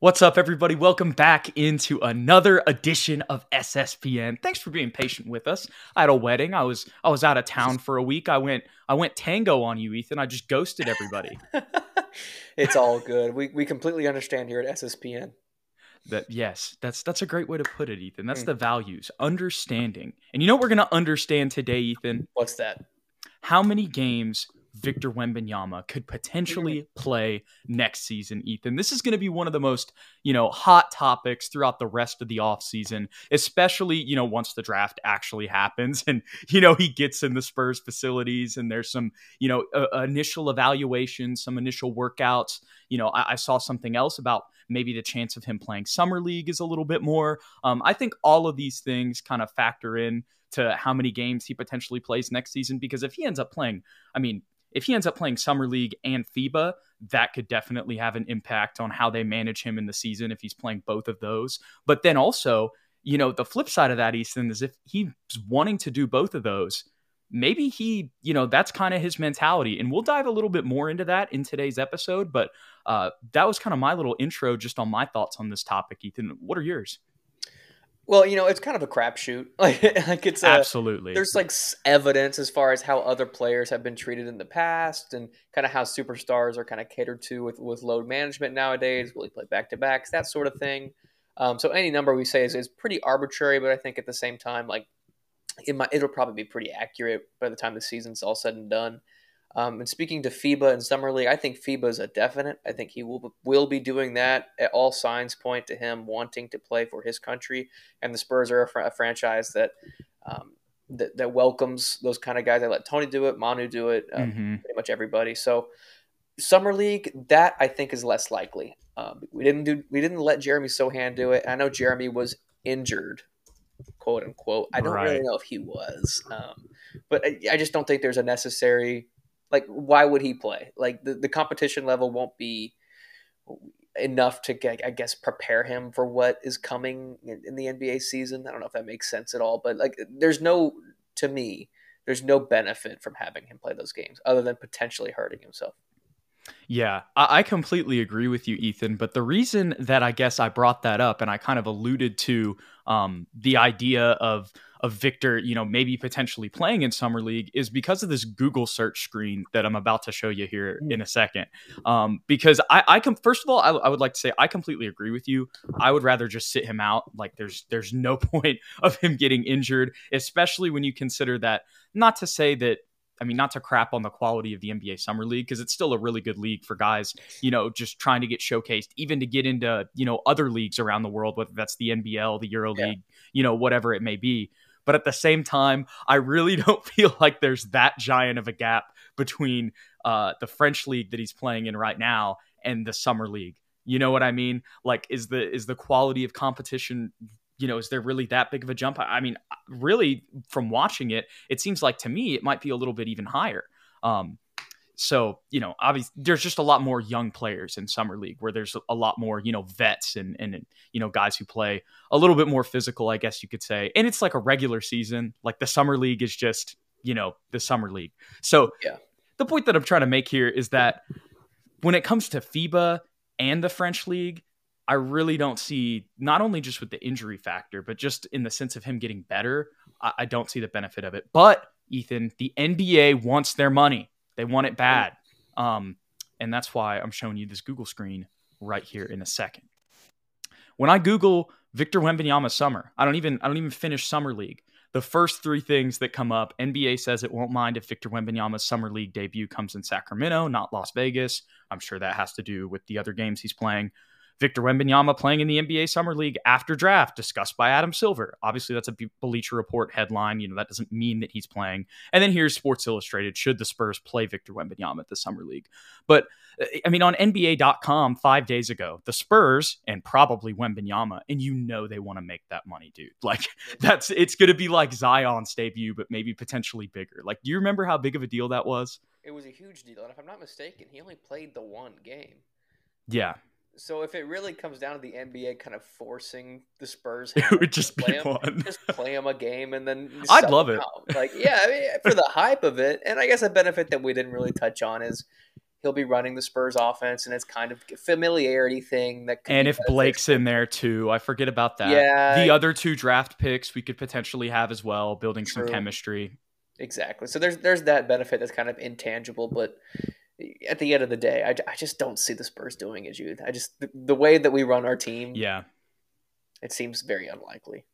What's up, everybody? Welcome back into another edition of SSPN. Thanks for being patient with us. I had a wedding. I was I was out of town for a week. I went I went tango on you, Ethan. I just ghosted everybody. it's all good. We we completely understand here at SSPN. That yes, that's that's a great way to put it, Ethan. That's mm. the values, understanding. And you know what we're gonna understand today, Ethan? What's that? How many games Victor Wembanyama could potentially play next season, Ethan. This is going to be one of the most, you know, hot topics throughout the rest of the offseason, especially, you know, once the draft actually happens and, you know, he gets in the Spurs facilities and there's some, you know, uh, initial evaluations, some initial workouts. You know, I-, I saw something else about maybe the chance of him playing summer league is a little bit more. Um, I think all of these things kind of factor in to how many games he potentially plays next season because if he ends up playing, I mean, if he ends up playing summer league and FIBA, that could definitely have an impact on how they manage him in the season if he's playing both of those. But then also, you know, the flip side of that, Easton, is if he's wanting to do both of those, maybe he, you know, that's kind of his mentality. And we'll dive a little bit more into that in today's episode. But uh, that was kind of my little intro just on my thoughts on this topic, Ethan. What are yours? Well, you know, it's kind of a crapshoot. Like, like it's a, absolutely there's like evidence as far as how other players have been treated in the past, and kind of how superstars are kind of catered to with with load management nowadays. Will he play back to backs? That sort of thing. Um, so any number we say is, is pretty arbitrary, but I think at the same time, like it might, it'll probably be pretty accurate by the time the season's all said and done. Um, and speaking to FIBA and Summer League, I think FIBA is a definite. I think he will will be doing that. At all signs point to him wanting to play for his country, and the Spurs are a, fr- a franchise that, um, that, that welcomes those kind of guys. I let Tony do it, Manu do it, um, mm-hmm. pretty much everybody. So Summer League, that I think is less likely. Um, we didn't do we didn't let Jeremy Sochan do it. I know Jeremy was injured, quote unquote. I don't right. really know if he was, um, but I, I just don't think there's a necessary like, why would he play? Like, the, the competition level won't be enough to I guess, prepare him for what is coming in, in the NBA season. I don't know if that makes sense at all, but like, there's no, to me, there's no benefit from having him play those games other than potentially hurting himself. Yeah, I completely agree with you, Ethan. But the reason that I guess I brought that up and I kind of alluded to um, the idea of of Victor, you know, maybe potentially playing in summer league is because of this Google search screen that I'm about to show you here mm. in a second. Um, because I, I can first of all, I, I, would like to say I completely agree with you. I would rather just sit him out. Like there's there's no point of him getting injured, especially when you consider that. Not to say that I mean, not to crap on the quality of the NBA Summer League because it's still a really good league for guys, you know, just trying to get showcased, even to get into, you know, other leagues around the world, whether that's the NBL, the Euro yeah. League, you know, whatever it may be. But at the same time, I really don't feel like there's that giant of a gap between uh, the French league that he's playing in right now and the summer league. You know what I mean? Like, is the is the quality of competition? You know, is there really that big of a jump? I mean, really, from watching it, it seems like to me it might be a little bit even higher. Um, so, you know, obviously there's just a lot more young players in summer league where there's a lot more, you know, vets and and you know, guys who play a little bit more physical, I guess you could say. And it's like a regular season. Like the summer league is just, you know, the summer league. So, yeah. The point that I'm trying to make here is that when it comes to FIBA and the French league, I really don't see not only just with the injury factor, but just in the sense of him getting better, I, I don't see the benefit of it. But Ethan, the NBA wants their money. They want it bad. Um, and that's why I'm showing you this Google screen right here in a second. When I Google Victor Wembanyama summer, I don't even I don't even finish summer league. The first three things that come up, NBA says it won't mind if Victor Wembanyama's summer league debut comes in Sacramento, not Las Vegas. I'm sure that has to do with the other games he's playing. Victor Wembanyama playing in the NBA Summer League after draft, discussed by Adam Silver. Obviously, that's a Bleacher Report headline. You know, that doesn't mean that he's playing. And then here's Sports Illustrated. Should the Spurs play Victor Wembanyama at the Summer League? But uh, I mean, on NBA.com five days ago, the Spurs and probably Wembanyama, and you know they want to make that money, dude. Like that's it's going to be like Zion's debut, but maybe potentially bigger. Like, do you remember how big of a deal that was? It was a huge deal, and if I'm not mistaken, he only played the one game. Yeah, so if it really comes down to the NBA kind of forcing the Spurs, it would just be one. Just play them a game and then I'd love it. Out. Like yeah, I mean, for the hype of it, and I guess a benefit that we didn't really touch on is he'll be running the Spurs offense, and it's kind of a familiarity thing that. and if Blake's in there too, I forget about that. Yeah, the other two draft picks we could potentially have as well, building True. some chemistry. Exactly. So there's there's that benefit that's kind of intangible, but at the end of the day, I, I just don't see the Spurs doing it, Jude. I just the, the way that we run our team, yeah, it seems very unlikely.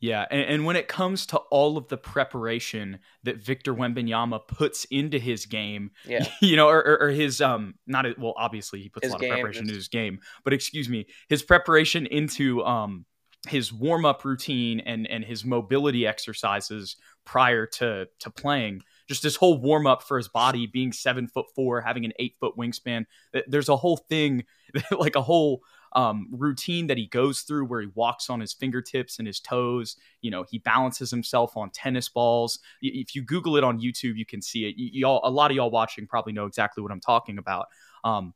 Yeah, and, and, when it comes to all of the preparation that Victor Wembanyama puts into his game, yeah. you know, or, or, or his um, not well, obviously he puts his a lot of preparation is... into his game, but excuse me, his preparation into um his warm up routine and and his mobility exercises prior to to playing. Just this whole warm up for his body, being seven foot four, having an eight foot wingspan. There's a whole thing, like a whole um, routine that he goes through where he walks on his fingertips and his toes. You know, he balances himself on tennis balls. If you Google it on YouTube, you can see it. You, all, a lot of y'all watching probably know exactly what I'm talking about. Um,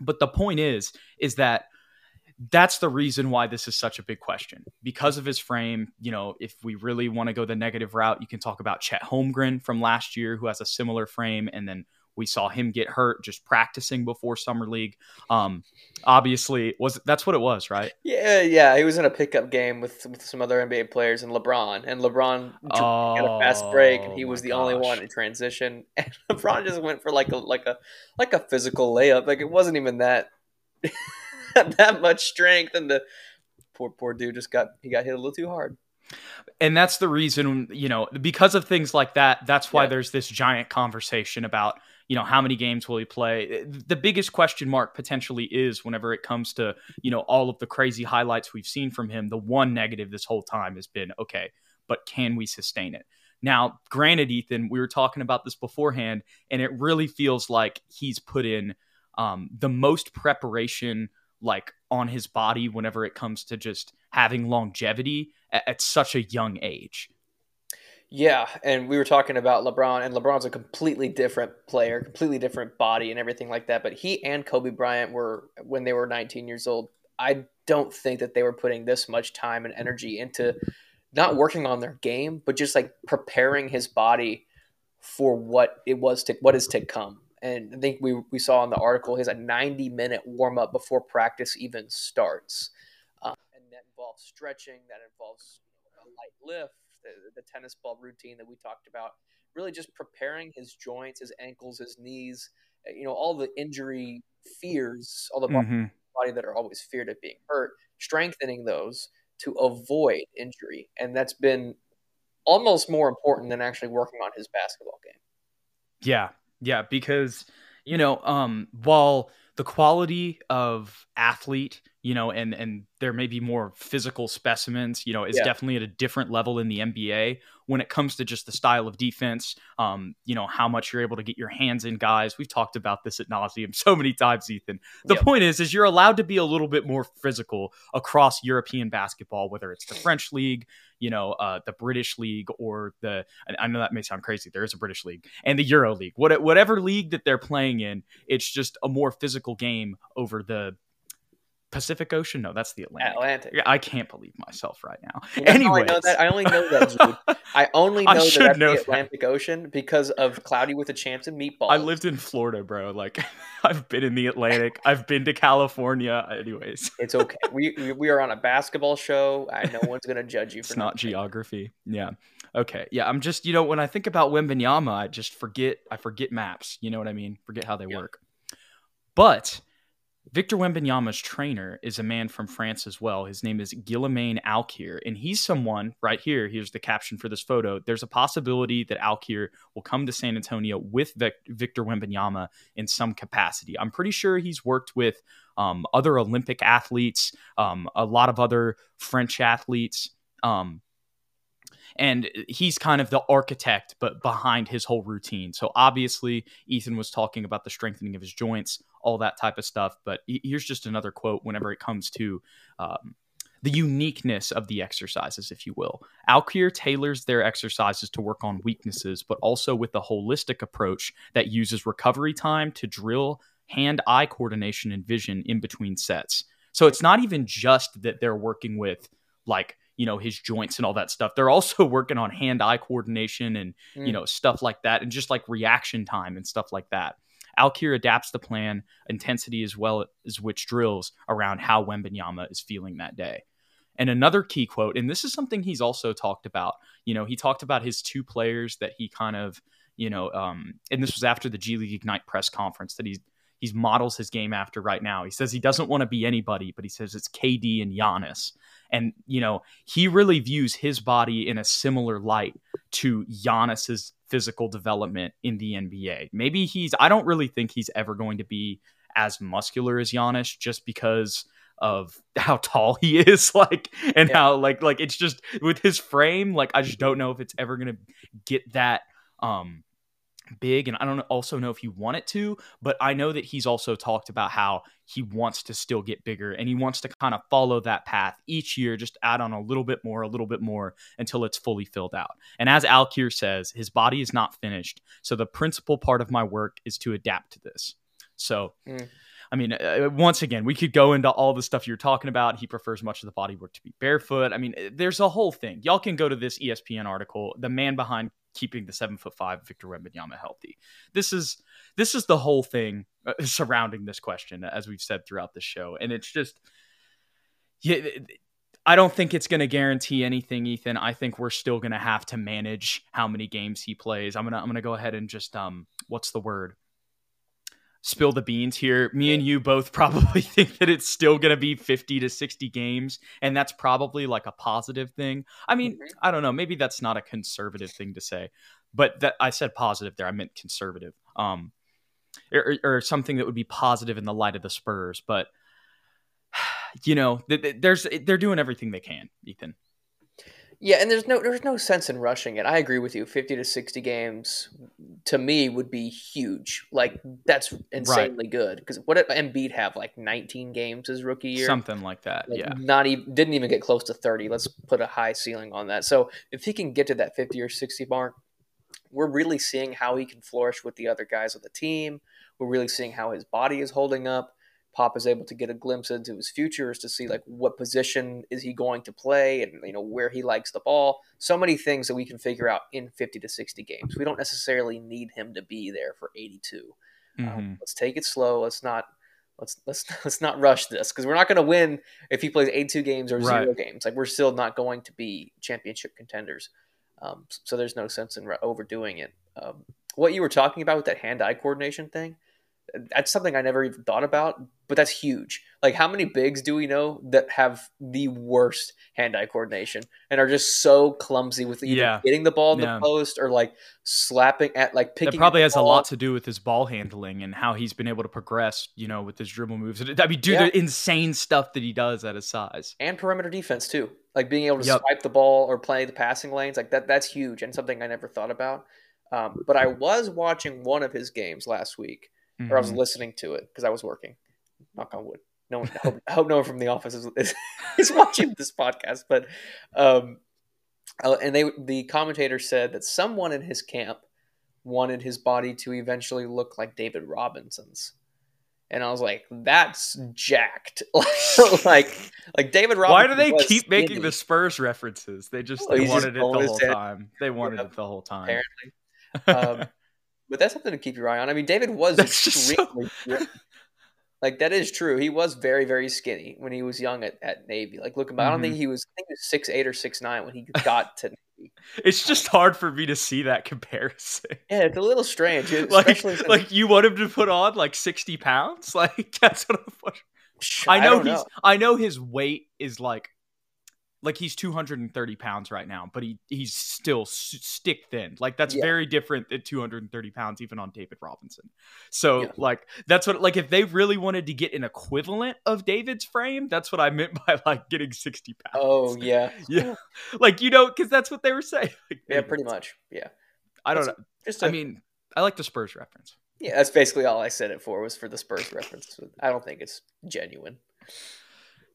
but the point is, is that that's the reason why this is such a big question because of his frame. You know, if we really want to go the negative route, you can talk about Chet Holmgren from last year, who has a similar frame, and then we saw him get hurt just practicing before summer league. Um, obviously, was that's what it was, right? Yeah, yeah. He was in a pickup game with, with some other NBA players and LeBron, and LeBron oh, had a fast break, and he oh was the gosh. only one in transition. And LeBron just went for like a like a like a physical layup. Like it wasn't even that that much strength, and the poor poor dude just got he got hit a little too hard and that's the reason you know because of things like that that's why yeah. there's this giant conversation about you know, how many games will he play? The biggest question mark potentially is whenever it comes to, you know, all of the crazy highlights we've seen from him, the one negative this whole time has been, okay, but can we sustain it? Now, granted, Ethan, we were talking about this beforehand, and it really feels like he's put in um, the most preparation like on his body whenever it comes to just having longevity at, at such a young age. Yeah, and we were talking about LeBron, and LeBron's a completely different player, completely different body, and everything like that. But he and Kobe Bryant were when they were 19 years old. I don't think that they were putting this much time and energy into not working on their game, but just like preparing his body for what it was to what is to come. And I think we we saw in the article his a 90 minute warm up before practice even starts, um, and that involves stretching, that involves a light lift the, the tennis ball routine that we talked about, really just preparing his joints, his ankles, his knees, uh, you know, all the injury fears, all the mm-hmm. body that are always feared of being hurt, strengthening those to avoid injury. And that's been almost more important than actually working on his basketball game. Yeah. Yeah. Because, you know, um, while the quality of athlete you know, and and there may be more physical specimens, you know, is yeah. definitely at a different level in the NBA when it comes to just the style of defense. Um, you know, how much you're able to get your hands in guys. We've talked about this at nauseum so many times, Ethan. The point is, is you're allowed to be a little bit more physical across European basketball, whether it's the French league, you know, uh, the British league, or the. I know that may sound crazy. There is a British league and the Euro league. What, whatever league that they're playing in, it's just a more physical game over the Pacific Ocean? No, that's the Atlantic. Atlantic. I can't believe myself right now. You know anyway, I know that. I only know that. Dude. I only know I that that's know the Atlantic that. Ocean because of Cloudy with a Chance and Meatballs. I lived in Florida, bro. Like, I've been in the Atlantic. I've been to California. Anyways, it's okay. We we are on a basketball show. I, no one's gonna judge you. For it's not geography. Yeah. Okay. Yeah. I'm just you know when I think about Wembanyama, I just forget. I forget maps. You know what I mean? Forget how they yeah. work. But Victor Wembanyama's trainer is a man from France as well. His name is Guillaume Alquier, and he's someone right here. Here's the caption for this photo. There's a possibility that Alquier will come to San Antonio with Victor Wembanyama in some capacity. I'm pretty sure he's worked with um, other Olympic athletes, um, a lot of other French athletes. Um, and he's kind of the architect but behind his whole routine so obviously ethan was talking about the strengthening of his joints all that type of stuff but here's just another quote whenever it comes to um, the uniqueness of the exercises, if you will. Alquier tailors their exercises to work on weaknesses, but also with a holistic approach that uses recovery time to drill hand eye coordination and vision in between sets. So it's not even just that they're working with like you know his joints and all that stuff they're also working on hand eye coordination and mm. you know stuff like that and just like reaction time and stuff like that Alquier adapts the plan, intensity as well as which drills around how Wembanyama is feeling that day. And another key quote, and this is something he's also talked about. You know, he talked about his two players that he kind of, you know, um, and this was after the G League Ignite press conference that he he models his game after right now. He says he doesn't want to be anybody, but he says it's KD and Giannis. And, you know, he really views his body in a similar light to Giannis's physical development in the NBA. Maybe he's, I don't really think he's ever going to be as muscular as Giannis just because of how tall he is like and yeah. how like like it's just with his frame like I just don't know if it's ever going to get that um big and I don't also know if he want it to, but I know that he's also talked about how he wants to still get bigger and he wants to kind of follow that path each year, just add on a little bit more, a little bit more until it's fully filled out. And as Alquier says, his body is not finished. So the principal part of my work is to adapt to this. So mm. I mean, uh, once again, we could go into all the stuff you're talking about. He prefers much of the body work to be barefoot. I mean, uh, there's a whole thing. Y'all can go to this ESPN article. The man behind keeping the seven foot five Victor Wembanyama healthy. This is this is the whole thing uh, surrounding this question, as we've said throughout the show, and it's just yeah. I don't think it's going to guarantee anything, Ethan. I think we're still going to have to manage how many games he plays. I'm gonna I'm gonna go ahead and just um what's the word spill the beans here. Me and you both probably think that it's still going to be 50 to 60 games, and that's probably like a positive thing. I mean, mm-hmm. I don't know. Maybe that's not a conservative thing to say, but that I said positive there. I meant conservative. Um, or, or something that would be positive in the light of the Spurs, but you know, there's they're doing everything they can, Ethan. Yeah, and there's no there's no sense in rushing it. I agree with you. Fifty to sixty games to me would be huge. Like that's insanely right. good. Because what did Embiid have? Like nineteen games his rookie year, something like that. Like yeah, not even didn't even get close to thirty. Let's put a high ceiling on that. So if he can get to that fifty or sixty mark, we're really seeing how he can flourish with the other guys on the team. We're really seeing how his body is holding up. Pop is able to get a glimpse into his futures to see like what position is he going to play and you know where he likes the ball. So many things that we can figure out in 50 to 60 games. We don't necessarily need him to be there for 82. Um, mm-hmm. Um, let's take it slow. Let's not let's let's let's not rush this because we're not going to win if he plays 82 games or zero games. Like we're still not going to be championship contenders. Um, so there's no sense in overdoing it. Um, what you were talking about with that hand-eye coordination thing that's something I never even thought about, but that's huge. Like, how many bigs do we know that have the worst hand-eye coordination and are just so clumsy with either yeah. getting the ball in yeah. the post or like slapping at like picking? That probably has ball. a lot to do with his ball handling and how he's been able to progress. You know, with his dribble moves. I mean, do yeah. the insane stuff that he does at his size and perimeter defense too. Like being able to yep. swipe the ball or play the passing lanes, like that. That's huge and something I never thought about. Um, but I was watching one of his games last week mm-hmm. or I was mm-hmm. listening to it because I was working. Knock on wood. No one, I hope, I hope no one from the office is, is, is watching this podcast. But, um, uh, and they the commentator said that someone in his camp wanted his body to eventually look like David Robinson's. And I was like, "That's jacked!" like, like David Robinson. Why do they keep skinny. making the Spurs references? They just well, they wanted just it the whole head. time. They wanted yeah, it the whole time. Apparently, um, but that's something to keep your eye on. I mean, David was that's extremely so... like that is true. He was very very skinny when he was young at, at Navy. Like looking, mm-hmm. I don't think mm-hmm. he was. I think he was six eight or six nine when he got to Navy. It's just hard for me to see that comparison. Yeah, it's a little strange. like, since... like you want him to put on like sixty pounds. Like that's what I'm. I know I he's. Know. I know his weight is like like he's 230 pounds right now, but he he's still stick thin. Like that's yeah. very different than 230 pounds even on David Robinson. So yeah. like that's what like if they really wanted to get an equivalent of David's frame, that's what I meant by like getting 60 pounds. Oh yeah, yeah. like you know, because that's what they were saying. Like, yeah, pretty much. Yeah. I don't that's know. Just a, I mean, I like the Spurs reference. Yeah, that's basically all I said it for was for the Spurs reference. I don't think it's genuine.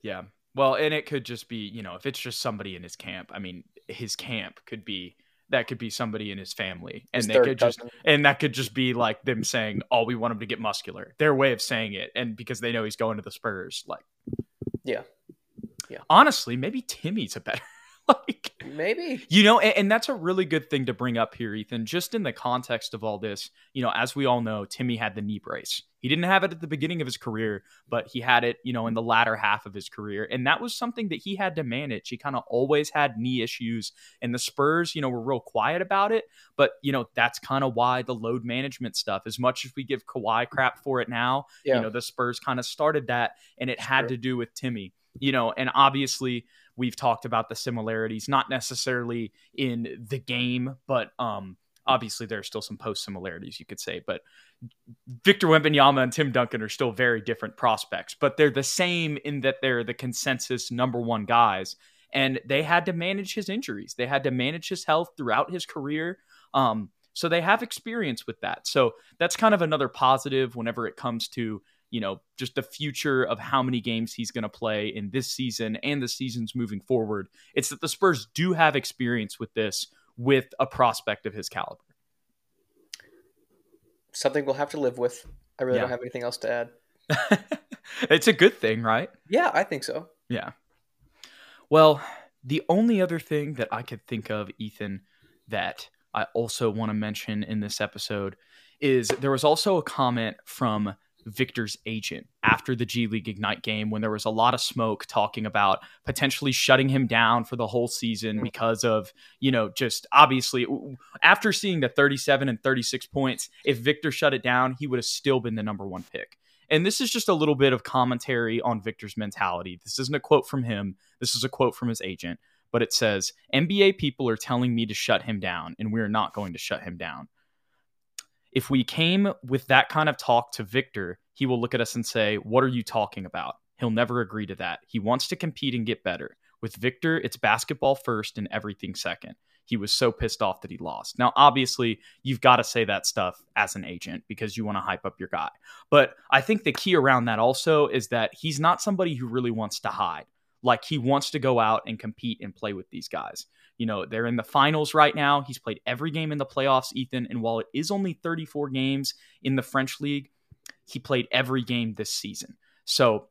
Yeah. Well, and it could just be, you know, if it's just somebody in his camp. I mean, his camp could be that could be somebody in his family, and his they could just and that could just be like them saying, "Oh, we want him to get muscular." Their way of saying it, and because they know he's going to the Spurs, like, yeah, yeah. Honestly, maybe Timmy's a better like Maybe. You know, and, and, that's a really good thing to bring up here, Ethan. Just in the context of all this, you know, as we all know, Timmy had the knee brace. He didn't have it at the beginning of his career, but he had it, you know, in the latter half of his career. And that was something that he had to manage. He kind of always had knee issues. And the Spurs, you know, were real quiet about it. But, you know, that's kind of why the load management stuff, as much as we give Kawhi crap for it now, yeah. you know, the Spurs kind of started that and it had to do with Timmy. You know, and obviously we've talked about the similarities, not necessarily in the game, but um obviously there are still some post similarities you could say, but Victor Wembanyama and Tim Duncan are still very different prospects, but they're the same in that they're the consensus number one guys. And they had to manage his injuries. They had to manage his health throughout his career. Um, so they have experience with that. So that's kind of another positive whenever it comes to, you know, just the future of how many games he's going to play in this season and the seasons moving forward. It's that the Spurs do have experience with this with a prospect of his caliber something we'll have to live with. I really yeah. don't have anything else to add. it's a good thing, right? Yeah, I think so. Yeah. Well, the only other thing that I could think of, Ethan, that I also want to mention in this episode is there was also a comment from Victor's agent after the G League Ignite game when there was a lot of smoke talking about potentially shutting him down for the whole season mm. because of, you know, just obviously after seeing the 37 and 36 points, if Victor shut it down, he would have still been the number one pick. And this is just a little bit of commentary on Victor's mentality. This isn't a quote from him, this is a quote from his agent, but it says NBA people are telling me to shut him down, and we're not going to shut him down if we came with that kind of talk to Victor, he will look at us and say, What are you talking about? He'll never agree to that. He wants to compete and get better. With Victor, it's basketball first and everything second. He was so pissed off that he lost. Now, obviously, you've got to say that stuff as an agent because you want to hype up your guy. But I think the key around that also is that he's not somebody who really wants to hide. Like he wants to go out and compete and play with these guys. You know, they're in the finals right now. He's played every game in the playoffs, Ethan. And while it is only 34 games in the French league, he played every game this season. So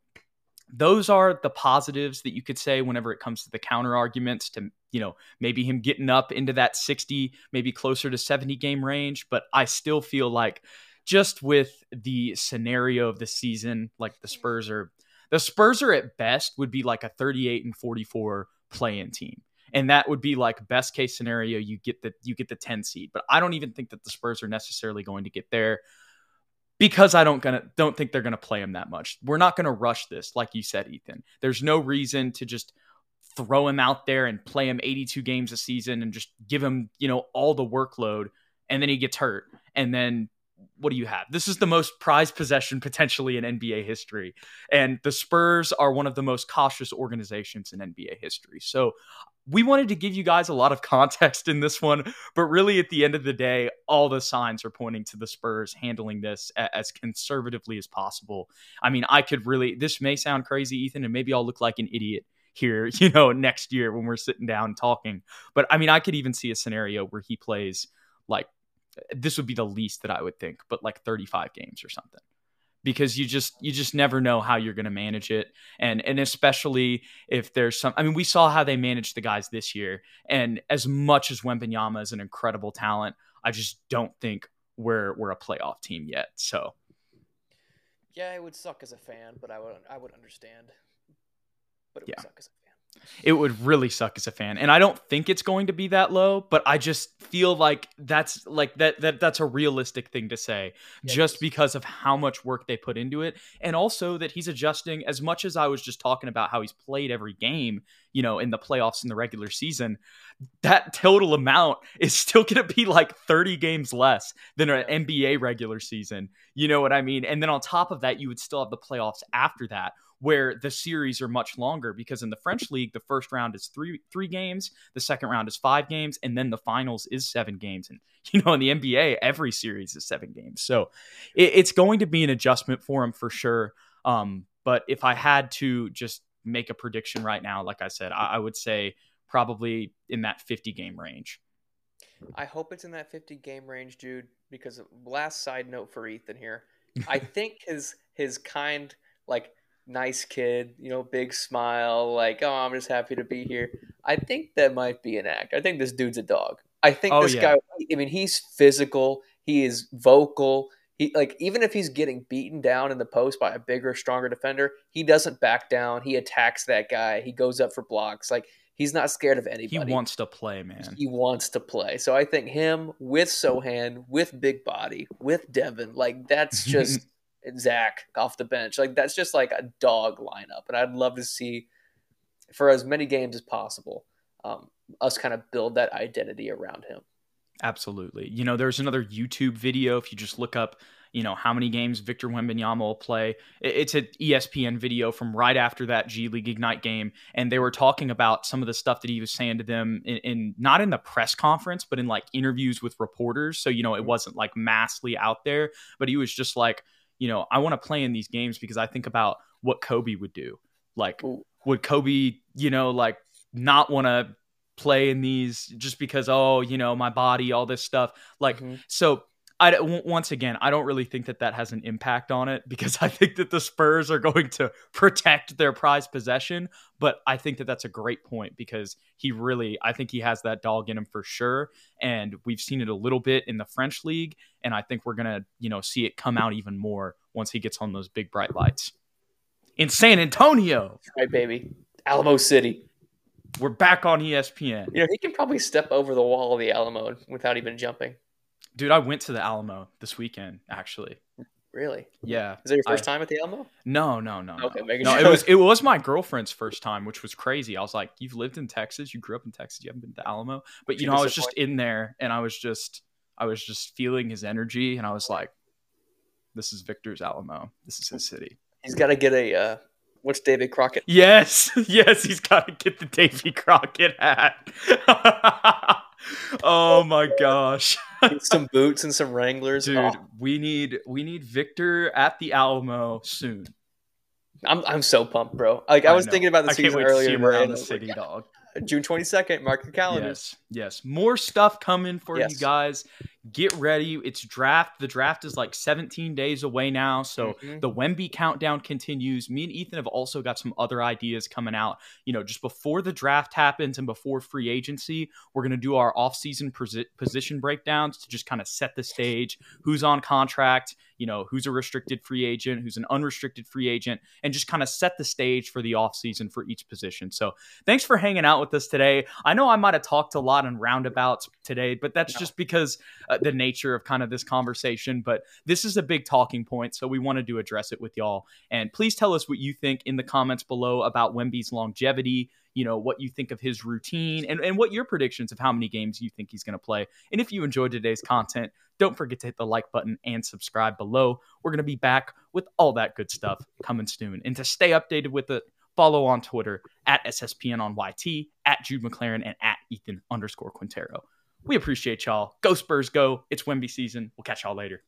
those are the positives that you could say whenever it comes to the counter arguments to you know maybe him getting up into that 60 maybe closer to 70 game range but i still feel like just with the scenario of the season like the spurs are the spurs are at best would be like a 38 and 44 play-in team and that would be like best case scenario you get the you get the 10 seed but i don't even think that the spurs are necessarily going to get there because i don't gonna don't think they're gonna play him that much. We're not gonna rush this like you said ethan. There's no reason to just throw him out there and play him 82 games a season and just give him you know all the workload and then he gets hurt and then what do you have? This is the most prized possession potentially in NBA history. And the Spurs are one of the most cautious organizations in NBA history. So we wanted to give you guys a lot of context in this one, but really at the end of the day, all the signs are pointing to the Spurs handling this as conservatively as possible. I mean, I could really, this may sound crazy, Ethan, and maybe I'll look like an idiot here, you know, next year when we're sitting down talking. But I mean, I could even see a scenario where he plays like this would be the least that I would think, but like 35 games or something. Because you just you just never know how you're going to manage it, and and especially if there's some. I mean, we saw how they managed the guys this year, and as much as Wembanyama is an incredible talent, I just don't think we're we're a playoff team yet. So, yeah, it would suck as a fan, but I would I would understand. But it would suck as a it would really suck as a fan. And I don't think it's going to be that low, but I just feel like that's like that that that's a realistic thing to say just because of how much work they put into it and also that he's adjusting as much as I was just talking about how he's played every game, you know, in the playoffs in the regular season, that total amount is still going to be like 30 games less than an NBA regular season. You know what I mean? And then on top of that, you would still have the playoffs after that where the series are much longer because in the French league the first round is 3 3 games, the second round is 5 games and then the finals is 7 games and you know in the NBA every series is 7 games. So it, it's going to be an adjustment for him for sure. Um, but if I had to just make a prediction right now like I said, I, I would say probably in that 50 game range. I hope it's in that 50 game range, dude, because last side note for Ethan here. I think his his kind like nice kid, you know, big smile, like, oh, I'm just happy to be here. I think that might be an act. I think this dude's a dog. I think Oh, this yeah. guy. I mean, he's physical. He is vocal. He like even if he's getting beaten down in the post by a bigger, stronger defender, he doesn't back down. He attacks that guy. He goes up for blocks. Like he's not scared of anybody. He wants to play, man. He wants to play. So I think him with Sochan, with Big Body, with Devin, like that's just Zach off the bench. Like that's just like a dog lineup. And I'd love to see for as many games as possible, um, us kind of build that identity around him. Absolutely. You know, there's another YouTube video. If you just look up, you know, how many games Victor Wembanyama will play, it's an ESPN video from right after that G League Ignite game. And they were talking about some of the stuff that he was saying to them in, in not in the press conference, but in like interviews with reporters. So, you know, it wasn't like massively out there, but he was just like, you know, I want to play in these games because I think about what Kobe would do. Like, Ooh. would Kobe, you know, like not want to play in these just because, oh, you know, my body, all this stuff. Like, Mhm. so I w- once again, I don't really think that that has an impact on it because I think that the Spurs are going to protect their prized possession. But I think that that's a great point because he really, I think he has that dog in him for sure, and we've seen it a little bit in the French league, and I think we're gonna, you know, see it come out even more once he gets on those big bright lights. In San Antonio, Right, baby. Alamo City. we're back on ESPN. You know, he can probably step over the wall of the Alamo without even jumping. Dude, I went to the Alamo this weekend, actually. Really? Yeah. Is it your first I- time at the Alamo? No, no, no. Okay, no. no, sure. it was it was my girlfriend's first time, which was crazy. I was like, "You've lived in Texas, you grew up in Texas, you haven't been to Alamo." But you She know, I was just in there, and I was just I was just feeling his energy, and I was like, "This is Victor's Alamo. This is his city." He's got to get a uh, what's David Crockett? Yes, yes, he's got to get the Davy Crockett hat. oh my gosh. Some boots and some Wranglers. Dude, Oh, we need we need Victor at the Alamo soon. I'm I'm so pumped, bro. Like I was know. thinking about the season earlier around the I was like, city, dog. June 22nd. Mark your calendars. Yes, yes. More stuff coming for you guys. Get ready. It's draft. The draft is like 17 days away now. So Mhm. the Wemby countdown continues. Me and Ethan have also got some other ideas coming out. You know, just before the draft happens and before free agency, we're going to do our offseason posi- position breakdowns to just kind of set the stage. Who's on contract? You know, who's a restricted free agent? Who's an unrestricted free agent? And just kind of set the stage for the offseason for each position. So thanks for hanging out with us today. I know I might have talked a lot in roundabouts today, but that's No. just because uh, the nature of kind of this conversation. But this is a big talking point, so we wanted to address it with y'all. And please tell us what you think in the comments below about Wemby's longevity. You know, what you think of his routine and, and what your predictions of how many games you think he's going to play. And if you enjoyed today's content, don't forget to hit the like button and subscribe below. We're going to be back with all that good stuff coming soon. And to stay updated with it, follow on Twitter at SSPN on YT, at Jude McLaren, and at Ethan underscore Quintero. We appreciate y'all. Go Spurs, go. It's Wemby season. We'll catch y'all later.